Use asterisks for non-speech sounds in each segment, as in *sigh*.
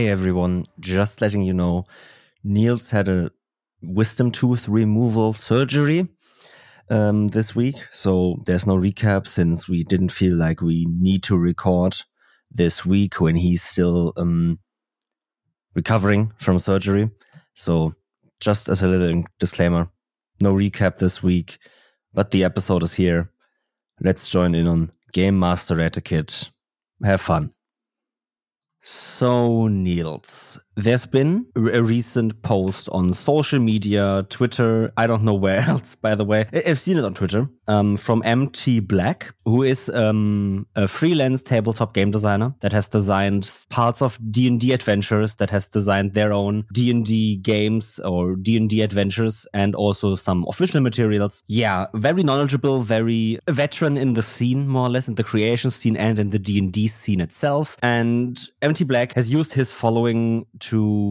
Hey everyone, just letting you know, Niels had a wisdom tooth removal surgery um, this week. So there's no recap since we didn't feel like we need to record this week when he's still um, recovering from surgery. So just as a little disclaimer, no recap this week, but the episode is here. Let's join in on Game Master Etiquette. Have fun. So, Niels, there's been a recent post on social media, Twitter, I don't know where *laughs* else, by the way. I've seen it on Twitter um, from MT Black, who is um, a freelance tabletop game designer that has designed parts of D&D adventures, that has designed their own D&D games or D&D adventures, and also some official materials. Yeah, very knowledgeable, very veteran in the scene, more or less, in the creation scene and in the D&D scene itself. And MT Black has used his following to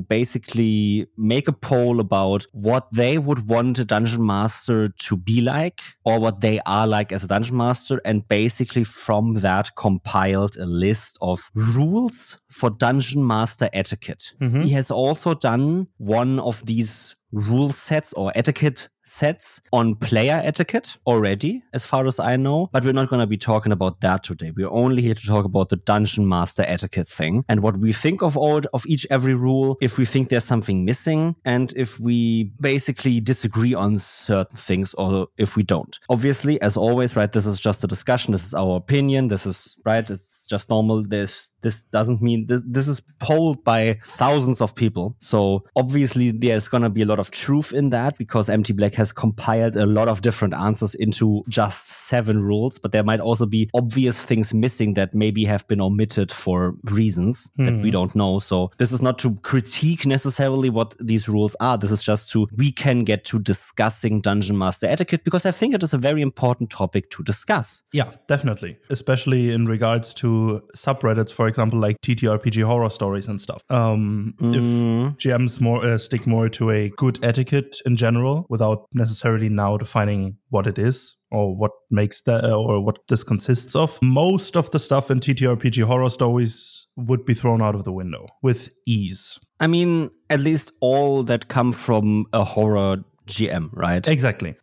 basically make a poll about what they would want a dungeon master to be like or what they are like as a dungeon master and basically from that compiled a list of rules for dungeon master etiquette. Mm-hmm. He has also done one of these rule sets or etiquette sets on player etiquette already, as far as I know. But we're not going to be talking about that today. We're only here to talk about the dungeon master etiquette thing and what we think of all of each every rule, if we think there's something missing, and if we basically disagree on certain things or if we don't. Obviously, as always, right, this is just a discussion. This is our opinion. This is right. It's just normal. This this doesn't mean this this is polled by thousands of people. So obviously there's gonna be a lot of truth in that because MT Black has compiled a lot of different answers into just seven rules, but there might also be obvious things missing that maybe have been omitted for reasons hmm. that we hmm. don't know. So this is not to critique necessarily what these rules are. This is just to we can get to discussing dungeon master etiquette because I think it is a very important topic to discuss. Yeah, definitely. Especially in regards to subreddits, for example, like TTRPG horror stories and stuff. Um, mm. If GMs more uh, stick more to a good etiquette in general without necessarily now defining what it is or what makes that or what this consists of. Most of the stuff in TTRPG horror stories would be thrown out of the window with ease. I mean, at least all that come from a horror GM, right? Exactly.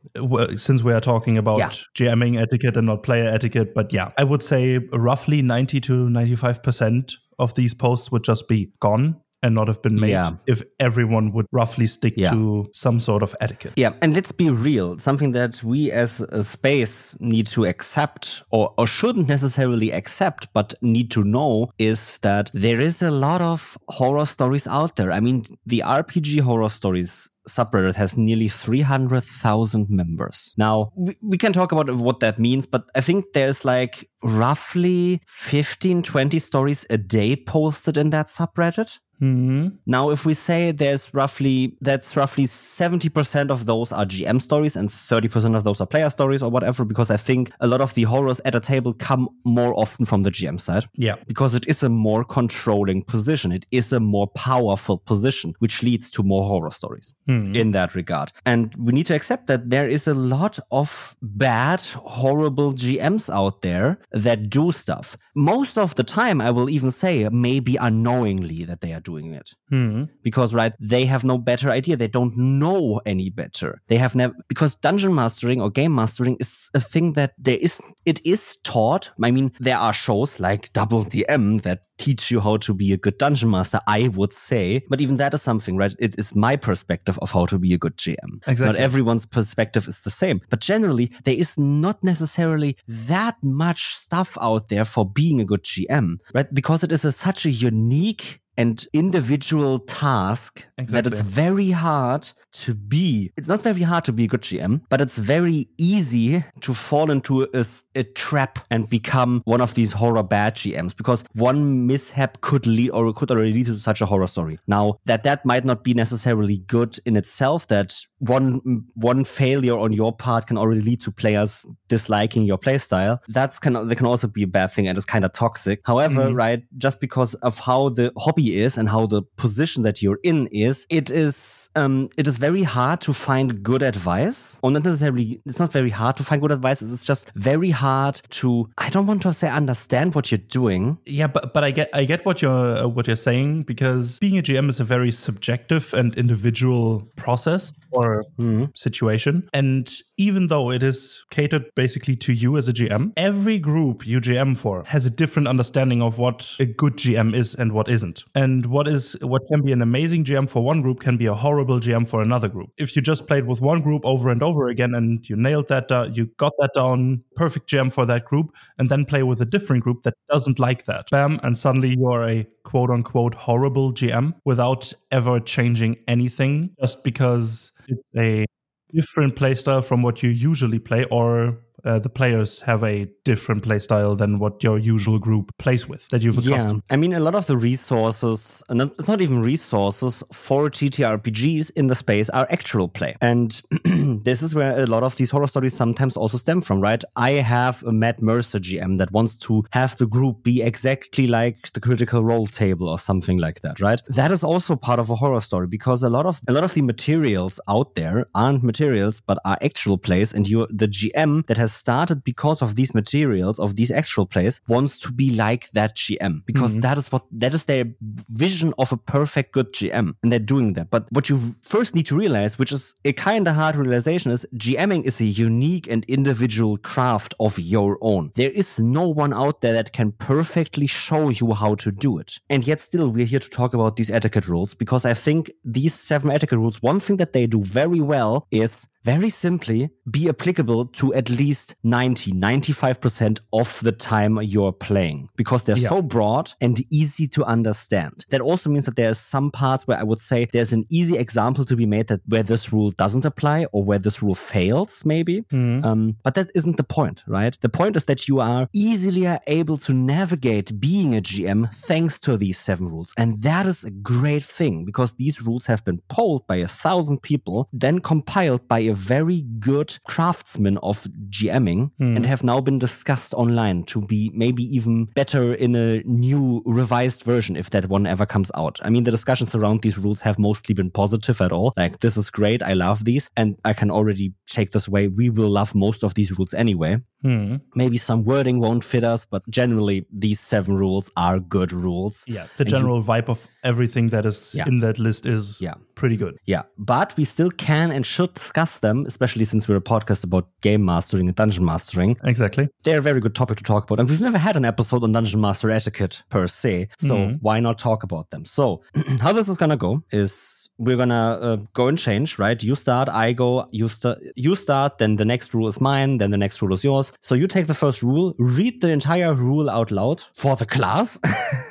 Since we are talking about yeah. GMing etiquette and not player etiquette, but yeah, I would say roughly 90 to 95% of these posts would just be gone and not have been made yeah. if everyone would roughly stick yeah. to some sort of etiquette. Yeah, and let's be real. Something that we as a space need to accept or, or shouldn't necessarily accept, but need to know is that there is a lot of horror stories out there. I mean, the RPG horror stories subreddit has nearly 300,000 members. Now, we, we, can talk about what that means, but I think there's like roughly 15, 20 stories a day posted in that subreddit. Mm-hmm. Now, if we say there's roughly that's roughly 70% of those are GM stories and 30% of those are player stories or whatever, because I think a lot of the horrors at a table come more often from the GM side. Yeah. Because it is a more controlling position. It is a more powerful position, which leads to more horror stories mm-hmm. in that regard. And we need to accept that there is a lot of bad, horrible GMs out there that do stuff. Most of the time, I will even say, maybe unknowingly that they are doing it. Mm-hmm. Because, right, they have no better idea. They don't know any better. They have never, because dungeon mastering or game mastering is a thing that there is, it is taught. I mean, there are shows like Double DM that teach you how to be a good dungeon master, I would say. But even that is something, right? It is my perspective of how to be a good GM. Exactly. Not everyone's perspective is the same. But generally, there is not necessarily that much stuff out there for being a good GM, right? Because it is a, such a unique and individual task exactly. that it's very hard to be. It's not very hard to be a good GM, but it's very easy to fall into a, a trap and become one of these horror bad GMs because one mishap could lead or could already lead to such a horror story. Now that that might not be necessarily good in itself, that one one failure on your part can already lead to players disliking your playstyle. That's can that can also be a bad thing and it's kind of toxic. However, mm-hmm. right, just because of how the hobby is and how the position that you're in is, it is um, it is very hard to find good advice. Or not necessarily, it's not very hard to find good advice. It's just very hard to. I don't want to say understand what you're doing. Yeah, but but I get I get what you're uh, what you're saying because being a GM is a very subjective and individual process or mm-hmm. situation. And even though it is catered basically to you as a GM, every group you GM for has a different understanding of what a good GM is and what isn't. And what is what can be an amazing GM for one group can be a horrible GM for another group. If you just played with one group over and over again and you nailed that, uh, you got that down, perfect GM for that group, and then play with a different group that doesn't like that, bam, and suddenly you're a quote unquote horrible GM without ever changing anything just because it's a different playstyle from what you usually play or uh, the players have a different playstyle than what your usual group plays with that you've accustomed. Yeah, I mean, a lot of the resources, it's not even resources for TTRPGs in the space are actual play. And *clears throat* this is where a lot of these horror stories sometimes also stem from, right? I have a Matt Mercer GM that wants to have the group be exactly like the critical role table or something like that, right? That is also part of a horror story because a lot of a lot of the materials out there aren't materials but are actual plays and you the GM that has started because of these materials of these actual plays wants to be like that GM because mm-hmm. that is what that is their vision of a perfect good GM and they're doing that. But what you first need to realize, which is a kind of hard realization, is GMing is a unique and individual craft of your own. There is no one out there that can perfectly show you how to do it. And yet still we're here to talk about these etiquette rules because I think these seven etiquette rules, one thing that they do very well is very simply be applicable to at least 90, 95% of the time you're playing because they're yeah. so broad and easy to understand. That also means that there are some parts where I would say there's an easy example to be made that where this rule doesn't apply or where this rule fails, maybe. Mm. Um, but that isn't the point, right? The point is that you are easily able to navigate being a GM thanks to these seven rules. And that is a great thing because these rules have been polled by a thousand people, then compiled by a very good craftsmen of GMing mm. and have now been discussed online to be maybe even better in a new revised version if that one ever comes out. I mean, the discussions around these rules have mostly been positive at all. Like, this is great. I love these. And I can already take this away. We will love most of these rules anyway. Hmm. Maybe some wording won't fit us, but generally these seven rules are good rules. Yeah, the general you, vibe of everything that is yeah. in that list is yeah. pretty good. Yeah, but we still can and should discuss them, especially since we're a podcast about game mastering and dungeon mastering. Exactly. They're a very good topic to talk about. And we've never had an episode on dungeon master etiquette per se, so mm. why not talk about them? So, *clears throat* how this is going to go is we're going to uh, go and change, right? You start, I go, you, st- you start, then the next rule is mine, then the next rule is yours. So you take the first rule, read the entire rule out loud for the class, *laughs*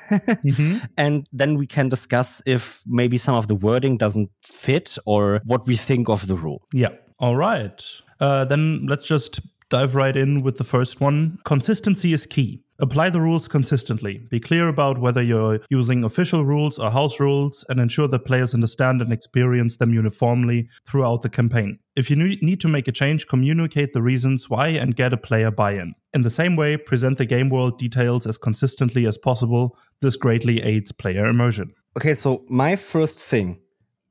mm-hmm. and then we can discuss if maybe some of the wording doesn't fit or what we think of the rule. Yeah. All right. Uh, then let's just dive right in with the first one. Consistency is key. Apply the rules consistently. Be clear about whether you're using official rules or house rules and ensure that players understand and experience them uniformly throughout the campaign. If you need to make a change, communicate the reasons why and get a player buy in. In the same way, present the game world details as consistently as possible. This greatly aids player immersion. Okay, so my first thing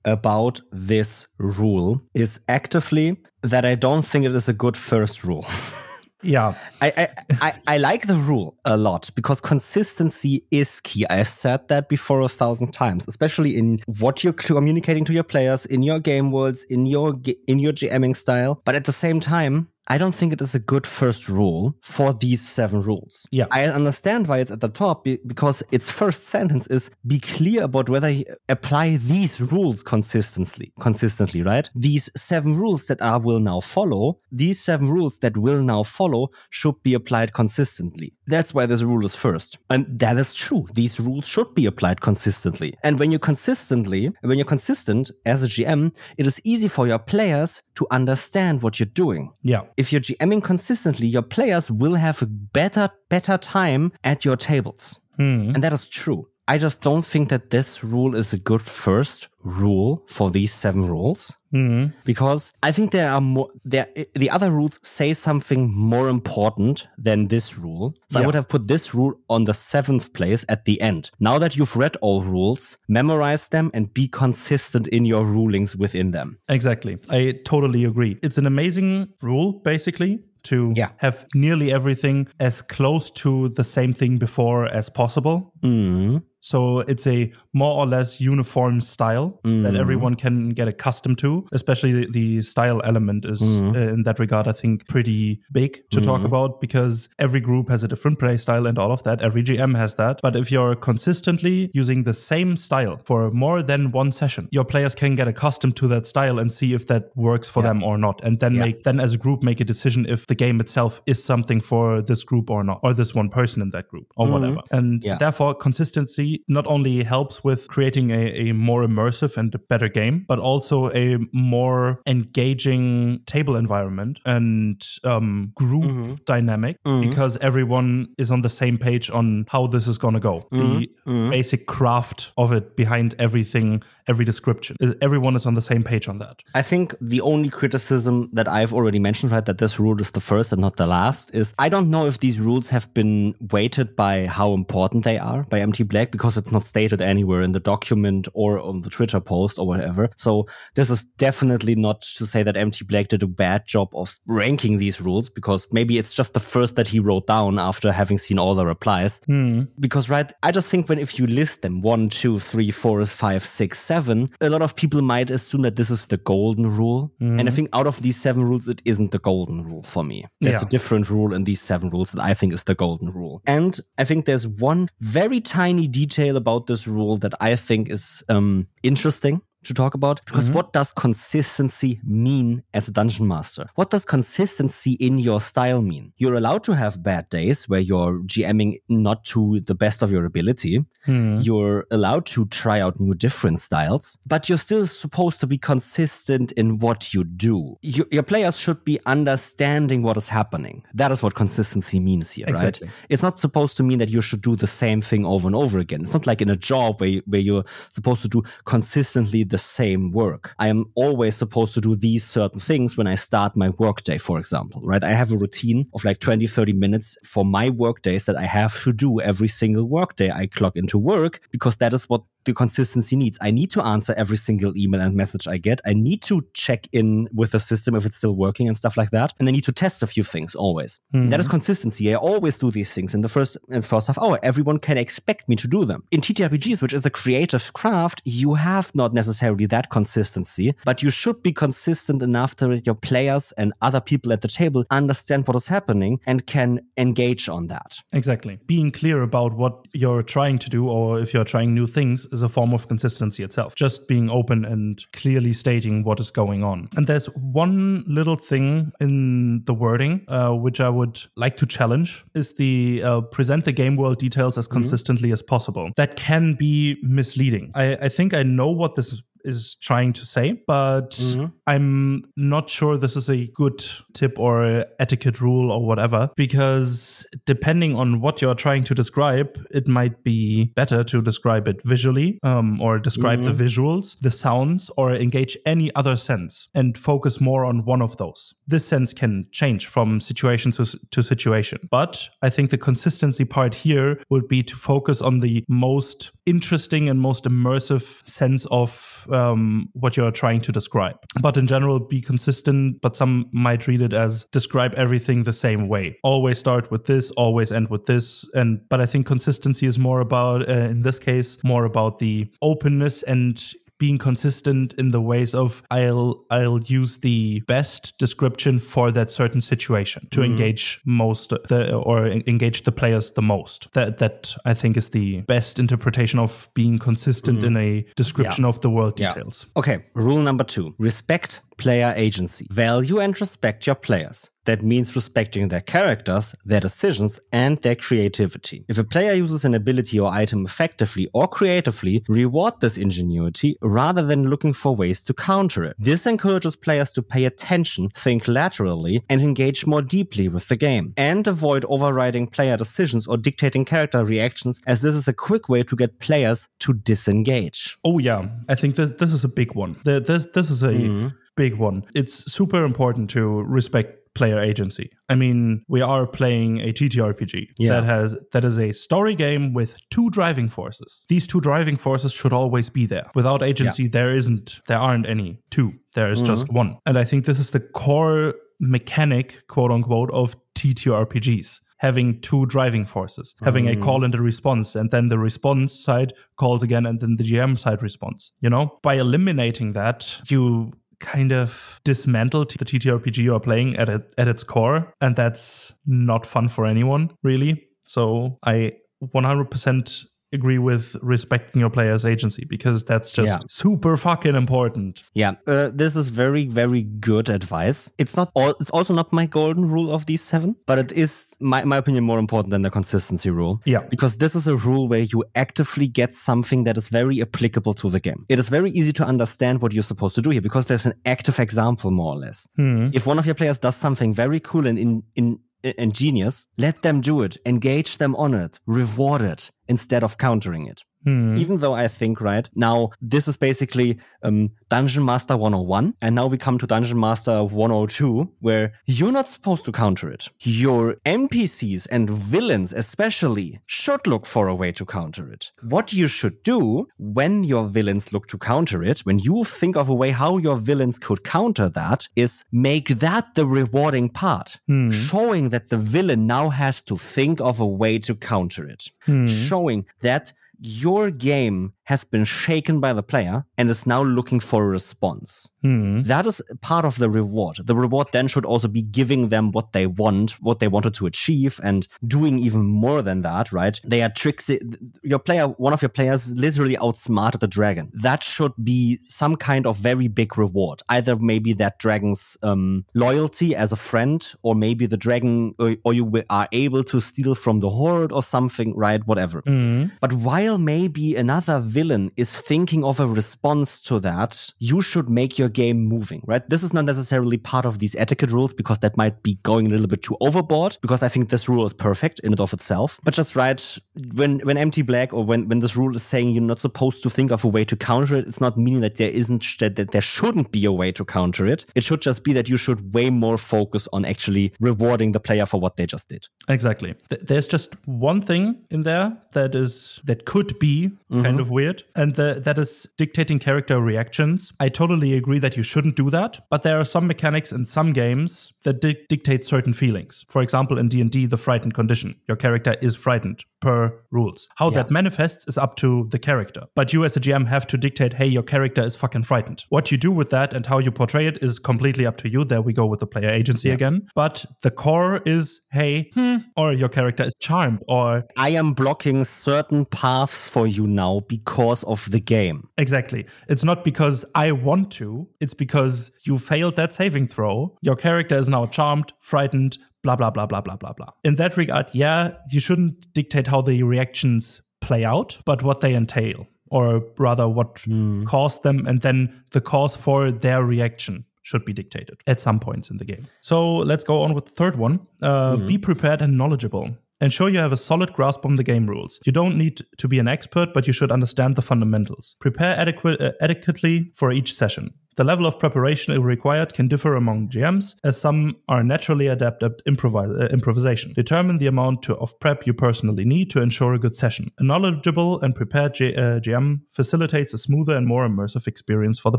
about this rule is actively that I don't think it is a good first rule. *laughs* Yeah. I, I, I, I, like the rule a lot because consistency is key. I've said that before a thousand times, especially in what you're communicating to your players, in your game worlds, in your in your GMing style. But at the same time, I don't think it is a good first rule for these seven rules. Yeah. I understand why it's at the top because its first sentence is be clear about whether you apply these rules consistently, consistently, right? These seven rules that I will now follow, these seven rules that will now follow should be applied consistently. That's why this rule is first. And that is true. These rules should be applied consistently. And when you consistently, when you're consistent as a GM, it is easy for your players to understand what you're doing. Yeah. If you're GMing consistently, your players will have a better, better time at your tables. Hmm. And that is true. I just don't think that this rule is a good first rule for these seven rules Mhm. because I think there are more there the other rules say something more important than this rule. So I would have put this rule on the seventh place at the end. Now that you've read all rules, memorize them and be consistent in your rulings within them. Exactly. I totally agree. It's an amazing rule, basically, to Yeah. have nearly everything as close to the same thing before as possible. Mm. So it's a more or less uniform style that mm. everyone can get accustomed to. Especially the, the style element is, mm. uh, in that regard, I think, pretty big to talk mm. about because every group has a different play style and all of that. Every GM has that. But if you're consistently using the same style for more than one session, your players can get accustomed to that style and see if that works for Yeah. them or not, and then Yeah. make then as a group make a decision if the game itself is something for this group or not, or this one person in that group or whatever. And Yeah. therefore, consistency not only helps with creating a, a more immersive and a better game, but also a more engaging table environment and um, group mm-hmm. dynamic mm. because everyone is on the same page on how this is going to go. Mm-hmm. The mm-hmm. basic craft of it behind everything, every description, everyone is on the same page on that. I think the only criticism that I've already mentioned, right, that this rule is the first and not the last, is I don't know if these rules have been weighted by how important they are by MT Black because it's not stated anywhere in the document or on the Twitter post or whatever. So this is definitely not to say that MT Black did a bad job of ranking these rules because maybe it's just the first that he wrote down after having seen all the replies. Hmm. Because right, I just think when if you list them one, two, three, four, five, six, seven, a lot of people might assume that this is the golden rule. Hmm. And I think out of these seven rules, it isn't the golden rule for me. There's Yeah. a different rule in these seven rules that I think is the golden rule. And I think there's one very tiny detail about this rule that I think is um, interesting to talk about because mm-hmm. what does consistency mean as a dungeon master? What does consistency in your style mean? You're allowed to have bad days where you're GMing not to the best of your ability. Hmm. You're allowed to try out new different styles, but you're still supposed to be consistent in what you do. You, your players should be understanding what is happening. That is what consistency means here, Exactly. right? It's not supposed to mean that you should do the same thing over and over again. It's not like in a job where, you- where you're supposed to do consistently the same work. I am always supposed to do these certain things when I start my workday, for example, right? I have a routine of like 20, 30 minutes for my workdays that I have to do every single workday I clock into work because that is what the consistency needs. I need to answer every single email and message I get. I need to check in with the system if it's still working and stuff like that. And I need to test a few things always. That is hmm. consistency. I always do these things in the first in the first half hour. Everyone can expect me to do them. In TTRPGs, which is a creative craft, you have not necessarily that consistency, but you should be consistent enough to let your players and other people at the table understand what is happening and can engage on that. Exactly. Being clear about what you're trying to do, or if you're trying new things, is a form of consistency itself. Just being open and clearly stating what is going on. And there's one little thing in the wording uh, which I would like to challenge is the uh, present the game world details as consistently as possible. That can be misleading. I, I think I know what this is trying to say, but I'm not sure this is a good tip or etiquette rule or whatever, because depending on what you're trying to describe, it might be better to describe it visually um, or describe the visuals, the sounds, or engage any other sense and focus more on one of those. This sense can change from situation to, to situation, but I think the consistency part here would be to focus on the most interesting and most immersive sense of um, what you're trying to describe. But in general, be consistent. But some might read it as describe everything the same way. Always start with this, always end with this. And but I think consistency is more about, uh, in this case, more about the openness and being consistent in the ways of I'll I'll use the best description for that certain situation to mm-hmm. engage most the or engage the players the most. That that I think is the best interpretation of being consistent mm-hmm. in a description of the world Yeah. details. Okay, rule number two respect player agency. Value and respect your players. That means respecting their characters, their decisions, and their creativity. If a player uses an ability or item effectively or creatively, reward this ingenuity rather than looking for ways to counter it. This encourages players to pay attention, think laterally, and engage more deeply with the game. And avoid overriding player decisions or dictating character reactions, as this is a quick way to get players to disengage. Oh, yeah. I think this, this is a big one. This, this is a. Mm-hmm big one. It's super important to respect player agency. I mean, we are playing a TTRPG yeah. that has that is a story game with two driving forces. These two driving forces should always be there. Without agency, yeah. there isn't there aren't any two. There is mm-hmm. just one. And I think this is the core mechanic, quote unquote, of TTRPGs having two driving forces, having mm. a call and a response, and then the response side calls again, and then the GM side responds. You know, by eliminating that, you kind of dismantled the TTRPG you are playing at at its core, and that's not fun for anyone, really. So I 100% agree with respecting your player's agency because that's just yeah. super fucking important. Yeah, uh, this is very very good advice. It's not all. It's also not my golden rule of these seven, but it is my my opinion more important than the consistency rule. Yeah, because this is a rule where you actively get something that is very applicable to the game. It is very easy to understand what you're supposed to do here because there's an active example more or less. Hmm. If one of your players does something very cool and in in ingenious, let them do it, engage them on it, reward it instead of countering it. Hmm. Even though I think, right, now this is basically um, Dungeon Master 101, and now we come to Dungeon Master 102, where you're not supposed to counter it. Your NPCs and villains, especially, should look for a way to counter it. What you should do when your villains look to counter it, when you think of a way how your villains could counter that, is make that the rewarding part, hmm. showing that the villain now has to think of a way to counter it, hmm. showing that your game has been shaken by the player and is now looking for a response. Hmm. That is part of the reward. The reward then should also be giving them what they want, what they wanted to achieve, and doing even more than that, right? They are tricksy. Your player, one of your players literally outsmarted the dragon. That should be some kind of very big reward. Either maybe that dragon's um, loyalty as a friend, or maybe the dragon, or, or, you are able to steal from the hoard or something, right? Whatever. Hmm. But while maybe another villain is thinking of a response to that, you should make your game moving, right? This is not necessarily part of these etiquette rules because that might be going a little bit too overboard because I think this rule is perfect in and of itself. But just right when when MT Black or when when this rule is saying you're not supposed to think of a way to counter it, it's not meaning that there isn't that, that there shouldn't be a way to counter it. It should just be that you should way more focus on actually rewarding the player for what they just did. Exactly. There's just one thing in there that is that could be mm-hmm. kind of weird and the, that is dictating character reactions. I totally agree that you shouldn't do that, but there are some mechanics in some games that di- dictate certain feelings. For example, in D and D, the frightened condition. Your character is frightened per rules. How yeah. that manifests is up to the character, but you as a GM have to dictate, hey, your character is fucking frightened. What you do with that and how you portray it is completely up to you. There we go with the player agency yeah. again. But the core is, hey, hmm, or your character is charmed, or I am blocking certain paths for you now because of the game. Exactly. It's not because I want to, it's because you failed that saving throw. Your character is now charmed, frightened, blah, blah, blah, blah, blah, blah, blah. In that regard, yeah, you shouldn't dictate how the reactions play out, but what they entail, or rather what mm. caused them, and then the cause for their reaction should be dictated at some points in the game. So let's go on with the third one. Uh, mm. Be prepared and knowledgeable. Ensure you have a solid grasp on the game rules. You don't need to be an expert, but you should understand the fundamentals. Prepare uh, adequately for each session. The level of preparation required can differ among GMs, as some are naturally adept at improvise, uh, improvisation. Determine the amount to, of prep you personally need to ensure a good session. A knowledgeable and prepared G, uh, GM facilitates a smoother and more immersive experience for the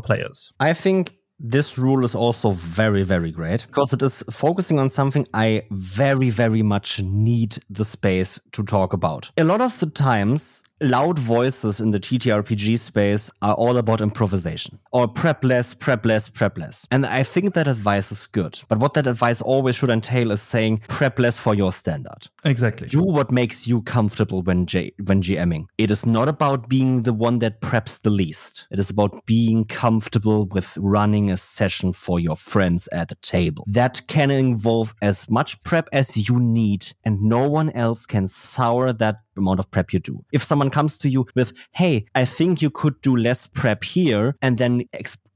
players. I think this rule is also very, very great because it is focusing on something I very, very much need the space to talk about. A lot of the times, loud voices in the TTRPG space are all about improvisation or prep less, prep less, prep less. And I think that advice is good. But what that advice always should entail is saying prep less for your standard. Exactly. Do what makes you comfortable when J- when GMing. It is not about being the one that preps the least. It is about being comfortable with running a session for your friends at the table. That can involve as much prep as you need, and no one else can sour that amount of prep you do. If someone comes to you with, hey, I think you could do less prep here, and then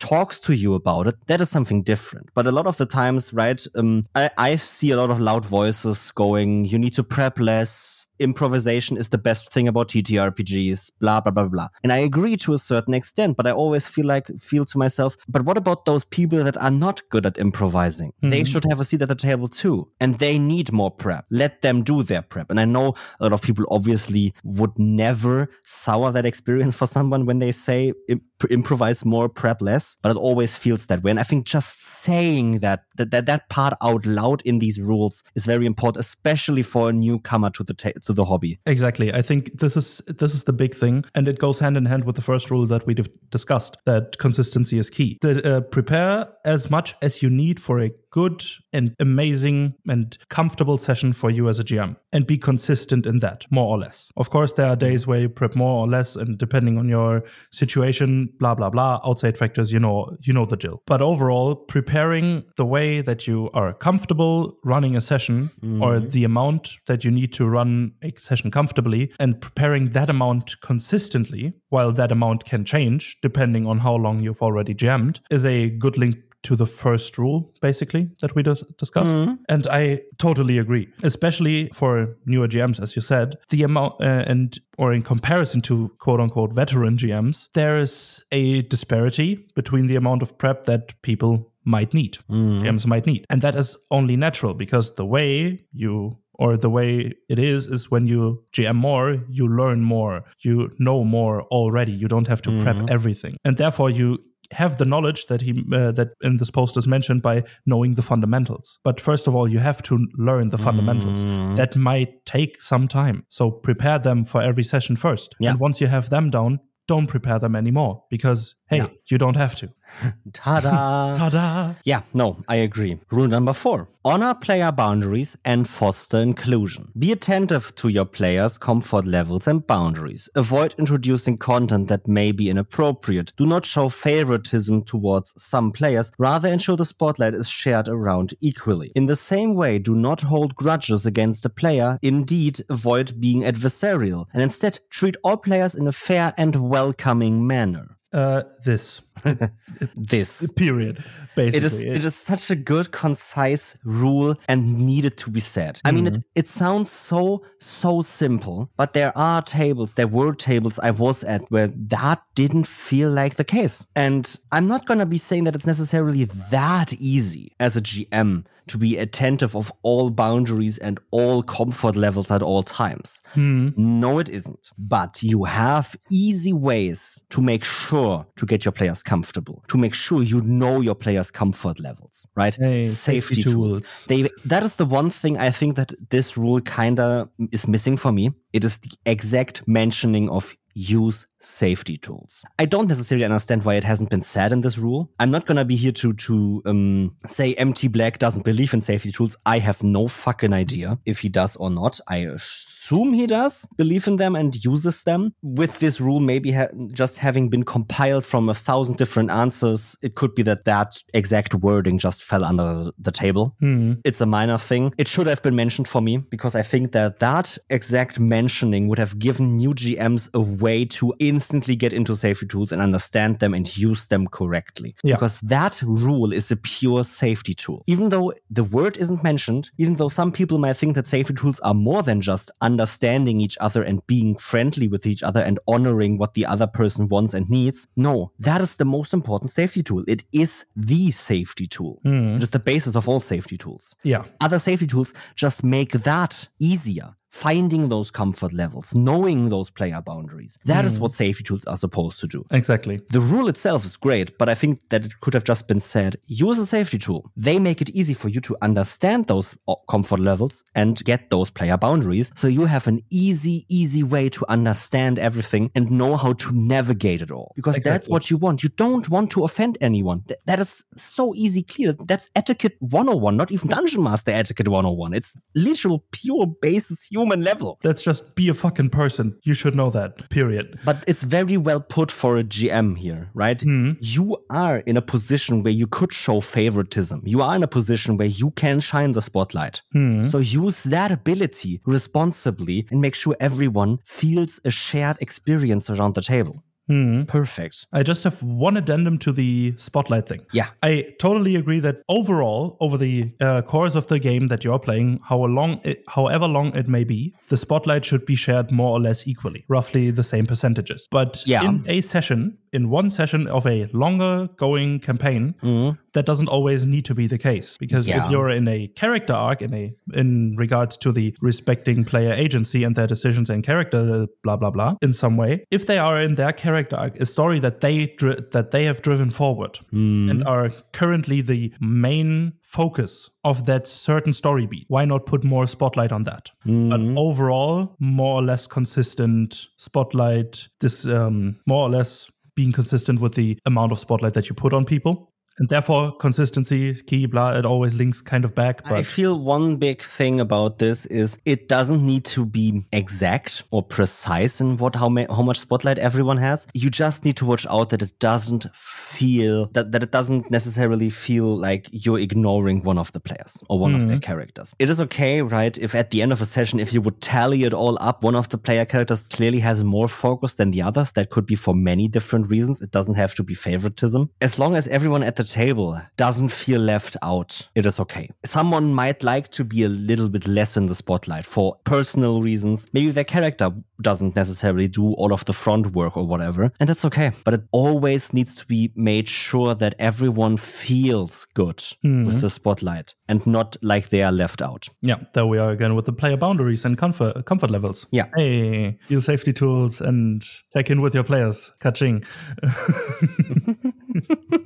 talks to you about it, that is something different. But a lot of the times, right, um, I, I see a lot of loud voices going, you need to prep less, improvisation is the best thing about TTRPGs, blah, blah, blah, blah. And I agree to a certain extent, but I always feel like, feel to myself, but what about those people that are not good at improvising? Mm-hmm. They should have a seat at the table too. And they need more prep. Let them do their prep. And I know a lot of people obviously would never sour that experience for someone when they say imp- improvise more, prep less, but it always feels that way. And I think just saying that, that, that, that part out loud in these rules is very important, especially for a newcomer to the table to the hobby. Exactly. I think this is this is the big thing, and it goes hand in hand with the first rule that we discussed that consistency is key. That uh, prepare as much as you need for a good and amazing and comfortable session for you as a GM, and be consistent in that, more or less. Of course, there are days where you prep more or less, and depending on your situation, blah blah blah, outside factors, you know, you know the drill. But overall, preparing the way that you are comfortable running a session, mm-hmm. or the amount that you need to run a session comfortably and preparing that amount consistently, while that amount can change depending on how long you've already jammed, is a good link to the first rule, basically, that we just discussed. Mm-hmm. And I totally agree, especially for newer GMs, as you said, the amount, uh, and or in comparison to quote unquote veteran GMs, there is a disparity between the amount of prep that people might need, mm. GMs might need. And that is only natural because the way you or the way it is is when you GM more, you learn more, you know more already. You don't have to mm-hmm. prep everything, and therefore you have the knowledge that he uh, that in this post is mentioned by knowing the fundamentals. But first of all, you have to learn the fundamentals. Mm-hmm. That might take some time. So prepare them for every session first. Yeah. And once you have them down, don't prepare them anymore because hey, yeah. you don't have to. *laughs* Ta-da! *laughs* Ta-da! Yeah, no, I agree. Rule number four: honor player boundaries and foster inclusion. Be attentive to your players' comfort levels and boundaries. Avoid introducing content that may be inappropriate. Do not show favoritism towards some players. Rather, ensure the spotlight is shared around equally. In the same way, do not hold grudges against a player. Indeed, avoid being adversarial, and instead treat all players in a fair and welcoming manner. Uh, this. *laughs* this. Period. Basically. It is, it is such a good, concise rule and needed to be said. Mm. I mean, it, mm-hmm. it sounds so, so simple, but there are tables, there were tables I was at where that didn't feel like the case. And I'm not going to be saying that it's necessarily that easy as a GM to be attentive of all boundaries and all comfort levels at all times. Mm. No, it isn't. But you have easy ways to make sure to get your players comfortable, to make sure you know your players' comfort levels, right? Hey, safety, safety tools. tools. They, that is the one thing I think that this rule kind of is missing for me. It is the exact mentioning of use safety tools. I don't necessarily understand why it hasn't been said in this rule. I'm not gonna be here to to um, say MT Black doesn't believe in safety tools. I have no fucking idea if he does or not. I assume he does believe in them and uses them. With this rule, maybe ha just having been compiled from a thousand different answers, it could be that that exact wording just fell under the table. Mm. It's a minor thing. It should have been mentioned for me because I think that that exact mentioning would have given new GMs a way to instantly get into safety tools and understand them and use them correctly. Yeah. Because that rule is a pure safety tool. Even though the word isn't mentioned, even though some people might think that safety tools are more than just understanding each other and being friendly with each other and honoring what the other person wants and needs, no, that is the most important safety tool. It is the safety tool. Mm. It is the basis of all safety tools. Yeah. Other safety tools just make that easier finding those comfort levels, knowing those player boundaries. That mm. is what safety tools are supposed to do. Exactly. The rule itself is great, but I think that it could have just been said use a safety tool. They make it easy for you to understand those uh, comfort levels and get those player boundaries. So you have an easy, easy way to understand everything and know how to navigate it all. Because exactly. that's what you want. You don't want to offend anyone. Th- that is so easy, clear. That's etiquette 101, not even Dungeon Master etiquette 101. It's literal, pure basis human level. That's just be a fucking person. You should know that, period. But it's very well put for a GM here, right? Mm-hmm. You are in a position where you could show favoritism. You are in a position where you can shine the spotlight. Mm-hmm. So use that ability responsibly and make sure everyone feels a shared experience around the table. Hmm. Perfect. I just have one addendum to the spotlight thing. Yeah. I totally agree that overall, over the uh, course of the game that you're playing, how long it, however long it may be, the spotlight should be shared more or less equally, roughly the same percentages. But yeah. in a session, in one session of a longer going campaign, mm. That doesn't always need to be the case. Because yeah. if you're in a character arc, in a in regards to the respecting player agency and their decisions and character, blah blah blah, in some way, if they are in their character arc, a story that they dri- that they have driven forward mm. and are currently the main focus of that certain story beat. Why not put more spotlight on that? Mm. But overall, more or less consistent spotlight. This um, more or less being consistent with the amount of spotlight that you put on people and therefore consistency is key blah it always links kind of back but i feel one big thing about this is it doesn't need to be exact or precise in what how, ma- how much spotlight everyone has you just need to watch out that it doesn't feel that, that it doesn't necessarily feel like you're ignoring one of the players or one mm-hmm. of their mm-hmm. characters it is okay right if at the end of a session if you would tally it all up one of the player characters clearly has more focus than the others that could be for many different reasons it doesn't have to be favoritism as long as everyone at the table doesn't feel left out, it is okay. Someone might like to be a little bit less in the spotlight for personal reasons. Maybe their character doesn't necessarily do all of the front work or whatever, and that's okay. But it always needs to be made sure that everyone feels good mm-hmm. with the spotlight and not like they are left out. Yeah, there we are again with the player boundaries and comfort comfort levels. Yeah. Hey, use safety tools and check in with your players. Catching. *laughs* *laughs*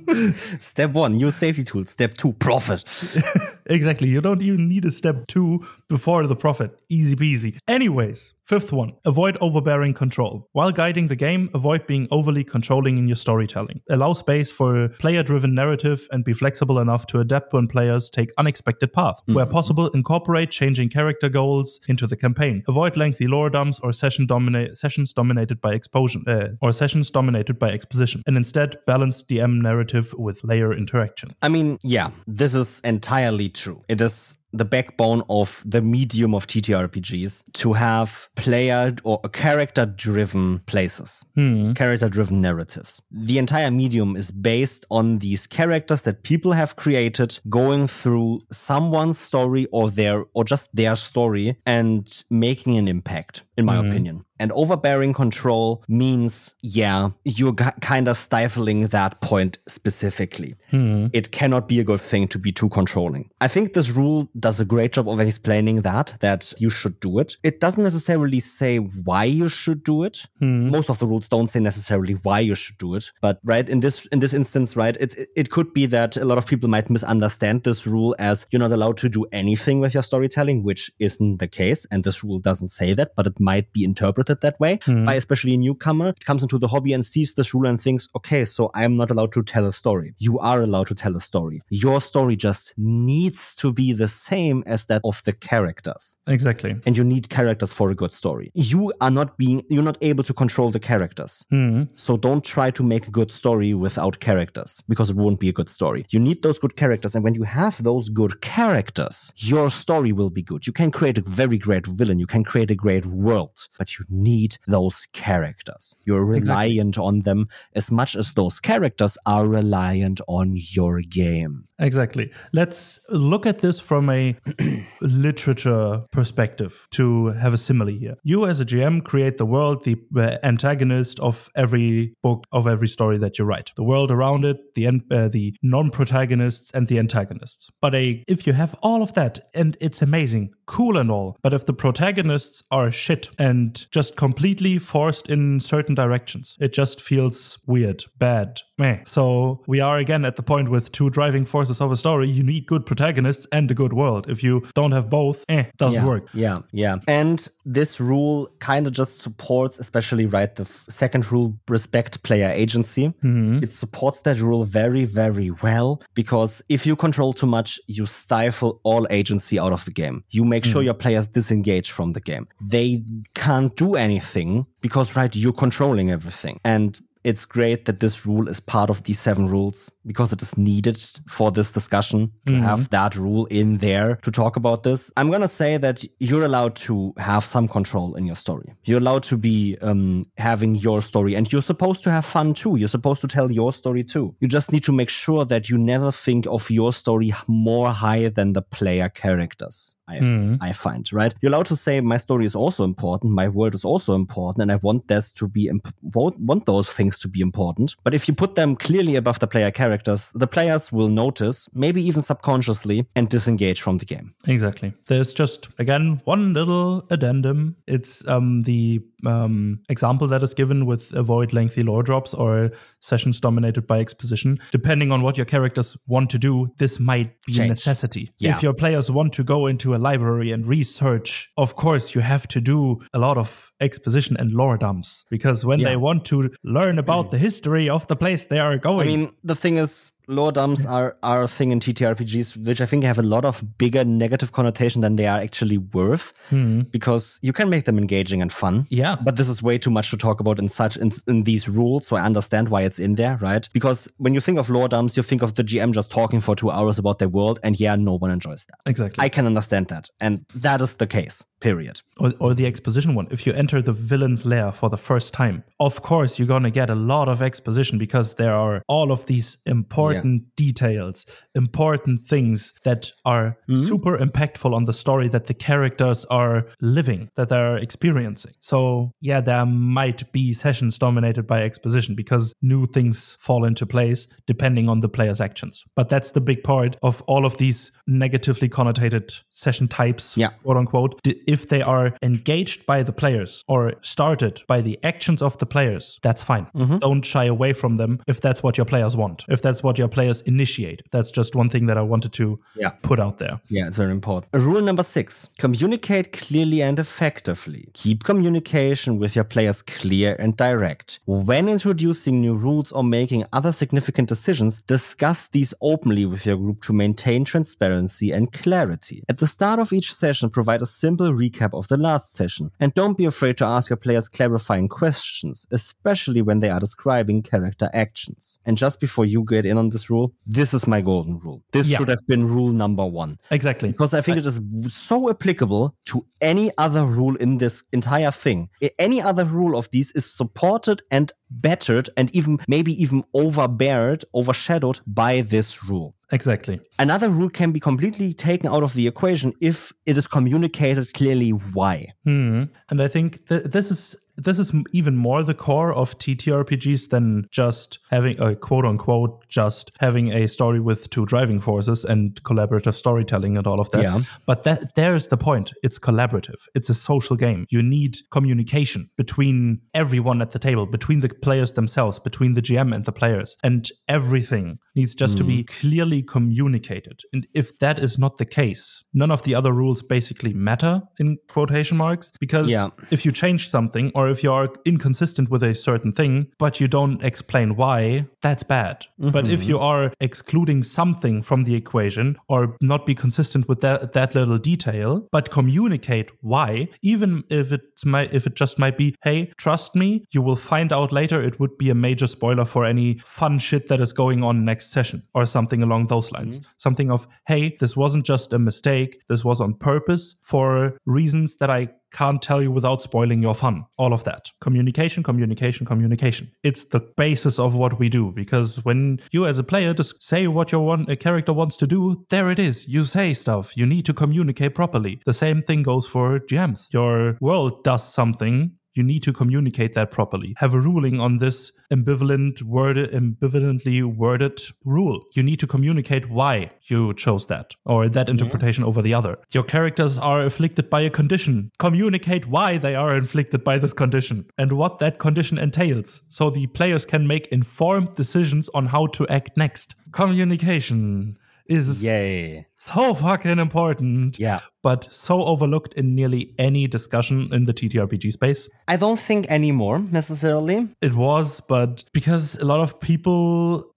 step one, use safety tools. Step two, profit. *laughs* exactly. You don't even need a step two before the profit. Easy peasy. Anyways, Fifth one, avoid overbearing control. While guiding the game, avoid being overly controlling in your storytelling. Allow space for a player driven narrative and be flexible enough to adapt when players take unexpected paths. Mm-hmm. Where possible, incorporate changing character goals into the campaign. Avoid lengthy lore dumps or session domina- sessions dominated by exposition uh, or sessions dominated by exposition, and instead balance DM narrative with layer interaction. I mean, yeah, this is entirely true. It is the backbone of the medium of TTRPGs to have player or character driven places, hmm. character driven narratives. The entire medium is based on these characters that people have created going through someone's story or their or just their story and making an impact in my hmm. opinion. And overbearing control means, yeah, you're kind of stifling that point specifically. Hmm. It cannot be a good thing to be too controlling. I think this rule does a great job of explaining that, that you should do it. It doesn't necessarily say why you should do it. Hmm. Most of the rules don't say necessarily why you should do it. But right in this in this instance, right, it, it could be that a lot of people might misunderstand this rule as you're not allowed to do anything with your storytelling, which isn't the case. And this rule doesn't say that, but it might be interpreted that way mm. by especially a newcomer comes into the hobby and sees this rule and thinks, okay, so I'm not allowed to tell a story. You are allowed to tell a story. Your story just needs to be the same as that of the characters. Exactly. And you need characters for a good story. You are not being, you're not able to control the characters. Mm. So don't try to make a good story without characters because it won't be a good story. You need those good characters. And when you have those good characters, your story will be good. You can create a very great villain. You can create a great world, but you need those characters. You're reliant exactly. on them as much as those characters are reliant on your game. Exactly. Let's look at this from a *clears throat* literature perspective to have a simile here. You, as a GM, create the world, the uh, antagonist of every book, of every story that you write, the world around it, the uh, the non-protagonists and the antagonists. But a if you have all of that and it's amazing, cool and all, but if the protagonists are shit and just completely forced in certain directions, it just feels weird, bad, meh. So we are again at the point with two driving forces of a story. You need good protagonists and a good world. If you don't have both, eh, doesn't yeah, work. Yeah, yeah. And this rule kind of just supports, especially right, the f- second rule, respect player agency. Mm-hmm. It supports that rule very, very well because if you control too much, you stifle all agency out of the game. You make mm-hmm. sure your players disengage from the game. They can't do anything because, right, you're controlling everything. And it's great that this rule is part of these seven rules because it is needed for this discussion to mm-hmm. have that rule in there to talk about this. I'm going to say that you're allowed to have some control in your story. You're allowed to be um, having your story and you're supposed to have fun too. You're supposed to tell your story too. You just need to make sure that you never think of your story more high than the player characters. I, mm. I find, right? You're allowed to say my story is also important, my world is also important, and I want this to be imp- want those things to be important. But if you put them clearly above the player characters, the players will notice, maybe even subconsciously, and disengage from the game. Exactly. There's just again one little addendum. It's um, the um, example that is given with avoid lengthy lore drops or sessions dominated by exposition. Depending on what your characters want to do, this might be Change. a necessity. Yeah. If your players want to go into a library and research, of course, you have to do a lot of exposition and lore dumps because when yeah. they want to learn about mm. the history of the place they are going. I mean, the thing is, lore dumps are, are a thing in TTRPGs, which I think have a lot of bigger negative connotation than they are actually worth, mm-hmm. because you can make them engaging and fun. Yeah. But this is way too much to talk about in such in, in these rules, so I understand why it's in there, right? Because when you think of lore dumps, you think of the GM just talking for two hours about their world, and yeah, no one enjoys that. Exactly. I can understand that, and that is the case period. Or, or, the exposition one. If you enter the villain's lair for the first time, of course you're gonna get a lot of exposition because there are all of these important yeah. details, important things that are mm-hmm. super impactful on the story that the characters are living, that they're experiencing. So yeah, there might be sessions dominated by exposition because new things fall into place depending on the player's actions. But that's the big part of all of these negatively connotated session types, yeah. quote unquote. If they are engaged by the players or started by the actions of the players, that's fine. Mm-hmm. Don't shy away from them if that's what your players want, if that's what your players initiate. That's just one thing that I wanted to yeah. put out there. Yeah, it's very important. Rule number six communicate clearly and effectively. Keep communication with your players clear and direct. When introducing new rules or making other significant decisions, discuss these openly with your group to maintain transparency and clarity. At the start of each session, provide a simple recap of the last session, and don't be afraid to ask your players clarifying questions, especially when they are describing character actions. And just before you get in on this rule, this is my golden rule. This yeah. should have been rule number one. Exactly. Because I think I- it is so applicable to any other rule in this entire thing. Any other rule of these is supported and bettered and even maybe even overbeared, overshadowed by this rule. Exactly. Another rule can be completely taken out of the equation if it is communicated clearly why. Hmm. And I think th- this is this is even more the core of TTRPGs than just having a quote unquote just having a story with two driving forces and collaborative storytelling and all of that. Yeah. But that there's the point. It's collaborative. It's a social game. You need communication between everyone at the table, between the players themselves, between the GM and the players. And everything needs just mm. to be mm. clearly communicated. And if that is not the case, none of the other rules basically matter in quotation marks because yeah. if you change something or if you're inconsistent with a certain thing, but you don't explain why, that's bad. Mm-hmm. But if mm-hmm. you are excluding something from the equation or not be consistent with that, that little detail, but communicate why, even if it's might if it just might be, hey, trust me, you will find out later it would be a major spoiler for any fun shit that is going on next session or something along those lines. Mm-hmm. Something of, hey, this wasn't just a mistake, this was on purpose for reasons that I can't tell you without spoiling your fun. All of that. Communication, communication, communication. It's the basis of what we do because when you as a player just say what your one a character wants to do, there it is. You say stuff. You need to communicate properly. The same thing goes for GMs. Your world does something you need to communicate that properly. Have a ruling on this ambivalent worded, ambivalently worded rule. You need to communicate why you chose that or that interpretation over the other. Your characters are afflicted by a condition. Communicate why they are inflicted by this condition and what that condition entails so the players can make informed decisions on how to act next. Communication is Yay. so fucking important. Yeah. But so overlooked in nearly any discussion in the TTRPG space. I don't think anymore necessarily. It was, but because a lot of people,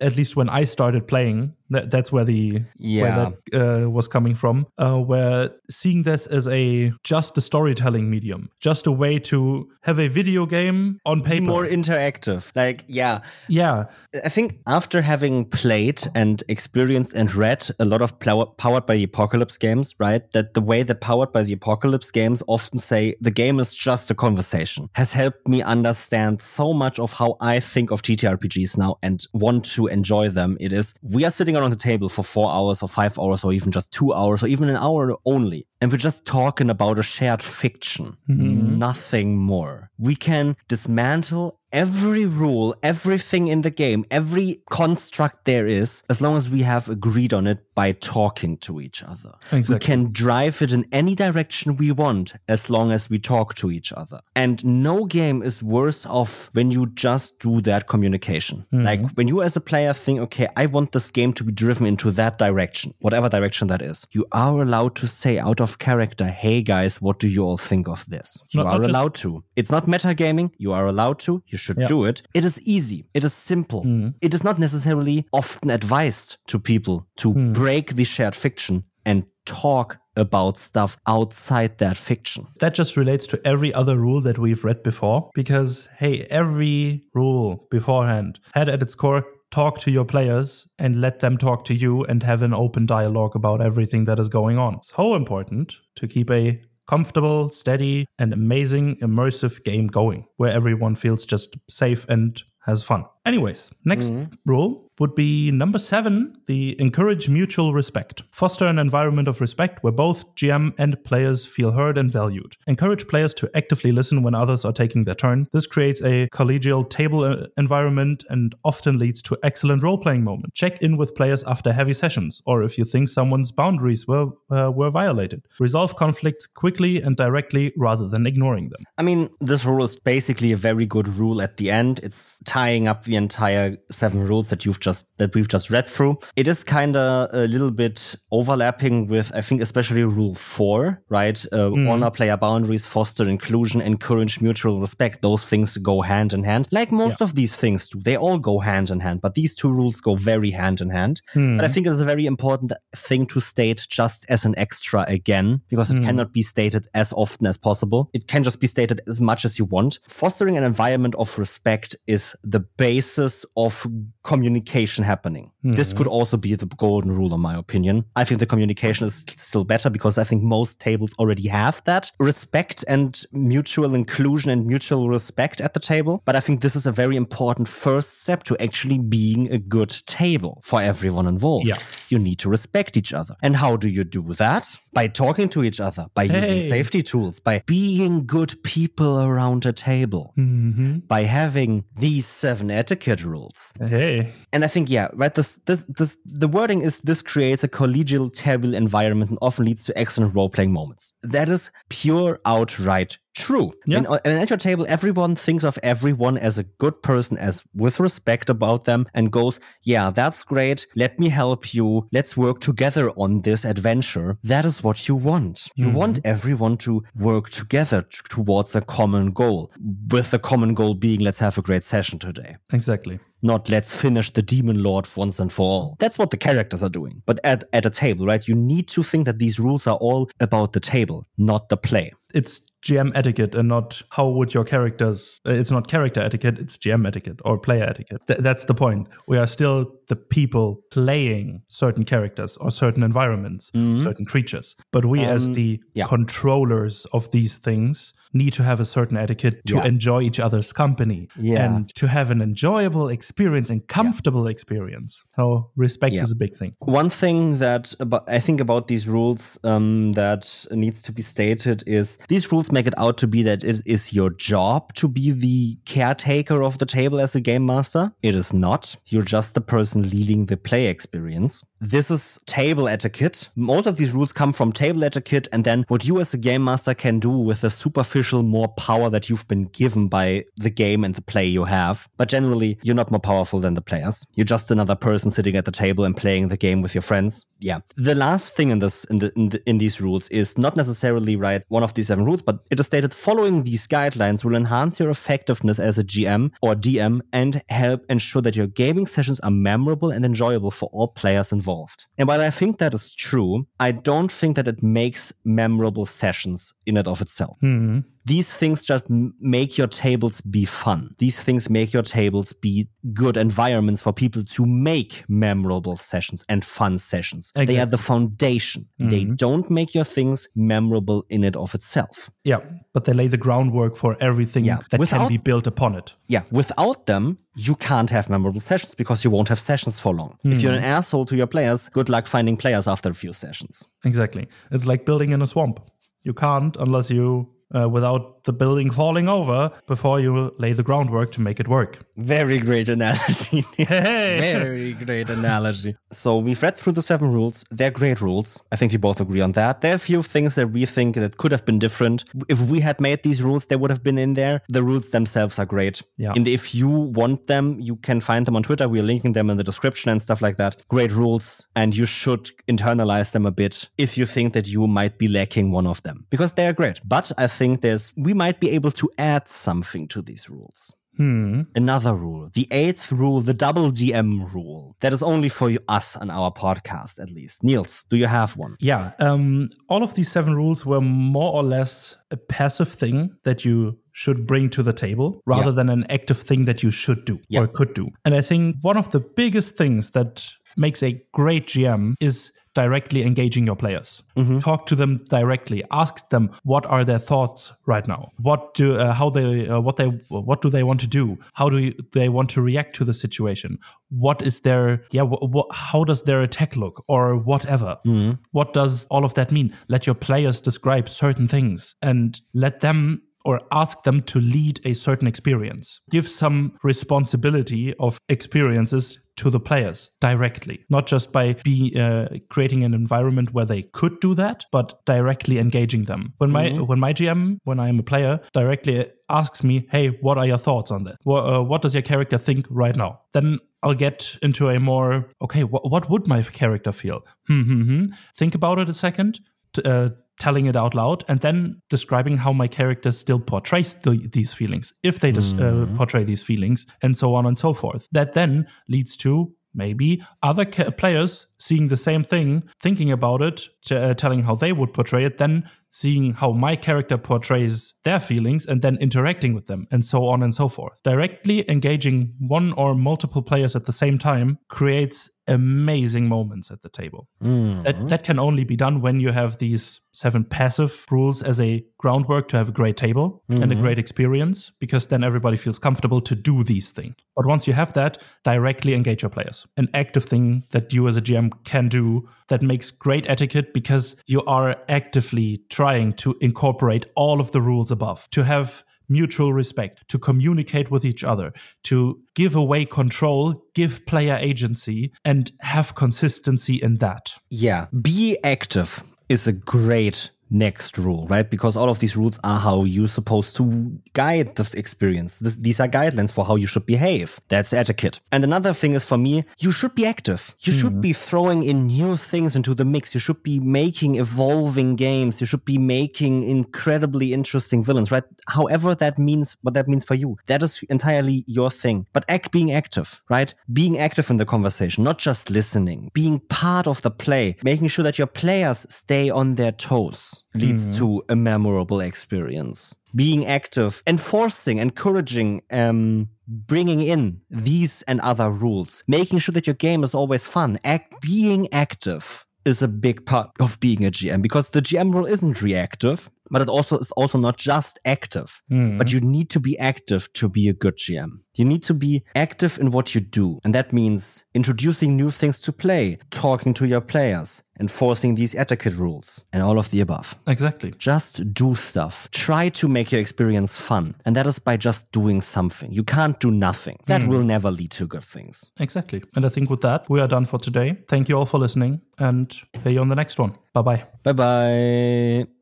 at least when I started playing, that, that's where the Yeah. where that uh, was coming from. Uh, where seeing this as a just a storytelling medium, just a way to have a video game on Be paper. more interactive. Like, yeah. yeah, I think after having played and experienced and read a lot of powered by the apocalypse games, right? That the way that powered by the apocalypse games often say the game is just a conversation has helped me understand so much of how I think of TTRPGs now and want to enjoy them. It is we are sitting around the table for four hours or five hours or even just two hours or even an hour only. And we're just talking about a shared fiction, mm-hmm. nothing more. We can dismantle every rule, everything in the game, every construct there is, as long as we have agreed on it by talking to each other. Exactly. We can drive it in any direction we want as long as we talk to each other. And no game is worse off when you just do that communication. Mm-hmm. Like when you as a player think, okay, I want this game to be driven into that direction, whatever direction that is, you are allowed to say out of character, hey guys, what do you all think of this? You Not- not are just- allowed to. It's not metagaming. You are allowed to. You should Yeah. do it. It is easy. It is simple. Mm. It is not necessarily often advised to people to mm. break the shared fiction and talk about stuff outside that fiction. that just relates to every other rule that we've read before because hey every rule beforehand had at its core talk to your players and let them talk to you and have an open dialogue about everything that is going on so important to keep a comfortable steady and amazing immersive game going where everyone feels just safe and has fun anyways next rule would be number seven the encourage mutual respect. Foster an environment of respect where both gm and players feel heard and valued. Encourage players to actively listen when others are taking their turn. This creates a collegial table uh, environment and often leads to excellent role-playing moments. Check in with players after heavy sessions or if you think someone's boundaries were uh, were violated. Resolve conflicts quickly and directly rather than ignoring them. I mean, this rule is basically a very good rule at the end. It's tying up the entire seven rules that you've just that we've just read through. It is kind of a little bit overlapping with, I think, especially rule four, right? Uh, hmm. Honor player boundaries, foster inclusion, encourage mutual respect. Those things go hand in hand, like most of these things do. They all go hand in hand, but these two rules go very hand in hand. Hmm. But I think it's a very important thing to state just as an extra again, because it hmm. cannot be stated as often as possible. It can just be stated as much as you want. Fostering an environment of respect is the basis of communication happening. Mm-hmm. This could also be the golden rule, in my opinion. I think the communication is still better because I think most tables already have that respect and mutual inclusion and mutual respect at the table. But I think this is a very important first step to actually being a good table for everyone involved. Yeah. You need to respect each other. And how do you do that? By talking to each other, by using safety tools, by being good people around a table, mm-hmm. by having these seven etiquette rules. hey And I think, yeah, right. This, this, this, the wording is this creates a collegial terrible environment and often leads to excellent role playing moments. That is pure, outright true. Yeah. In, uh, in at your table, everyone thinks of everyone as a good person, as with respect about them, and goes, "Yeah, that's great. Let me help you. Let's work together on this adventure." That is what you want. You mm-hmm. want everyone to work together t- towards a common goal, with the common goal being, "Let's have a great session today." exactly not let's finish the demon lord once and for all. That's what the characters are doing. But at, at a table, right? You need to think that these rules are all about the table, not the play. it's GM etiquette and not how would your characters. Uh, it's not character etiquette, it's GM etiquette or player etiquette. Th- that's the point. We are still the people playing certain characters or certain environments, mm-hmm. certain creatures. But we, um, as the yeah. controllers of these things, need to have a certain etiquette to yeah. enjoy each other's company yeah. and to have an enjoyable experience and comfortable yeah. experience. So respect is a big thing. One thing that about, I think about these rules um, that needs to be stated is these rules make it out to be that it is your job to be the caretaker of the table as a game master. It is not. You're just the person leading the play experience. This is table etiquette. Most of these rules come from table etiquette, and then what you as a game master can do with the superficial more power that you've been given by the game and the play you have. But generally, you're not more powerful than the players. You're just another person sitting at the table and playing the game with your friends. Yeah. The last thing in this in the in, the, in these rules is not necessarily right one of these seven rules, but it is stated following these guidelines will enhance your effectiveness as a GM or DM and help ensure that your gaming sessions are memorable and enjoyable for all players involved. And while I think that is true, I don't think that it makes memorable sessions in and of itself. Mm-hmm. These things just make your tables be fun. These things make your tables be good environments for people to make memorable sessions and fun sessions. They are the foundation. Mm-hmm. They don't make your things memorable in and of itself. Yeah, but they lay the groundwork for everything yeah. that without, can be built upon it. Yeah, without them, you can't have memorable sessions because you won't have sessions for long. Mm-hmm. If you're an asshole to your players, good luck finding players after a few sessions. Exactly. It's like building in a swamp. You can't unless you uh, without the building falling over before you lay the groundwork to make it work. Very great analogy. Hey. *laughs* *laughs* Very great analogy. So we've read through the seven rules. They're great rules. I think we both agree on that. There are a few things that we think that could have been different. If we had made these rules, they would have been in there. The rules themselves are great. Yeah. And if you want them, you can find them on Twitter. We're linking them in the description and stuff like that. Great rules. And you should internalize them a bit if you think that you might be lacking one of them because they are great. But I think there's we might be able to add something to these rules. Hmm. Another rule, the eighth rule, the double DM rule. That is only for us on our podcast, at least. Niels, do you have one? Yeah. Um, all of these seven rules were more or less a passive thing that you should bring to the table rather yeah. than an active thing that you should do yeah. or could do. And I think one of the biggest things that makes a great GM is directly engaging your players. Mm-hmm. Talk to them directly. Ask them what are their thoughts right now. What do uh, how they uh, what they what do they want to do? How do you, they want to react to the situation? What is their yeah? how does their attack look or whatever? Mm-hmm. What does all of that mean? Let your players describe certain things and let them or ask them to lead a certain experience. Give some responsibility of experiences to the players directly, not just by be, uh, creating an environment where they could do that, but directly engaging them. When my mm-hmm. when my GM, when I am a player, directly asks me, "Hey, what are your thoughts on that? What, uh, what does your character think right now?" Then I'll get into a more okay. Wh- what would my character feel? Hmm, hmm, hmm. Think about it a second. T- uh, telling it out loud and then describing how my character still portrays the, these feelings, if they mm. uh, mm-hmm. portray these feelings, and so on and so forth. That then leads to maybe other ca- players seeing the same thing, thinking about it, t- uh, telling how they would portray it, then seeing how my character portrays their feelings, and then interacting with them, and so on and so forth. Directly engaging one or multiple players at the same time creates amazing moments at the table. Mm-hmm. That that can only be done when you have these seven passive rules as a groundwork to have a great table mm-hmm. and a mm-hmm. great experience because then everybody feels comfortable to do these things. But once you have that, directly engage your players. An active thing that you as a GM can do that makes great etiquette because you are actively trying to incorporate all of the rules above to have mutual respect, to communicate with each other, to give away control, give player agency, and have consistency in that. Yeah, be active is a great next rule, right? Because all of these rules are how you're supposed to guide this experience. This, these are guidelines for how you should behave. That's etiquette. And another thing is for me, you should be active. You mm. should be throwing in new things into the mix. You should be making evolving games. You should be making incredibly interesting villains, right? However, that means what that means for you. That is entirely your thing. But act being active, right? Being active in the conversation, not just listening, being part of the play, making sure that your players stay on their toes leads mm. to a memorable experience. Being active, enforcing, encouraging, um, bringing in these and other rules, making sure that your game is always fun, act, being active is a big part of being a GM because the GM role isn't reactive but it also is also not just active. Mm. But you need to be active to be a good GM. You need to be active in what you do. And that means introducing new things to play, talking to your players, enforcing these etiquette rules, and all of the above. Exactly. Just do stuff. Try to make your experience fun. And that is by just doing something. You can't do nothing. That mm. will never lead to good things. Exactly. And I think with that, we are done for today. Thank you all for listening and see you on the next one. Bye bye. Bye bye.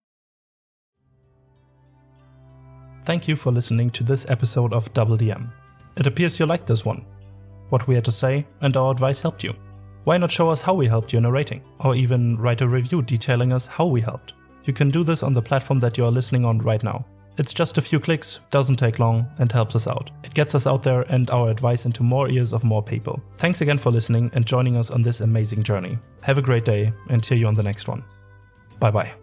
Thank you for listening to this episode of Double DM. It appears you liked this one. What we had to say and our advice helped you. Why not show us how we helped you in a rating, or even write a review detailing us how we helped? You can do this on the platform that you are listening on right now. It's just a few clicks, doesn't take long, and helps us out. It gets us out there and our advice into more ears of more people. Thanks again for listening and joining us on this amazing journey. Have a great day and hear you on the next one. Bye bye.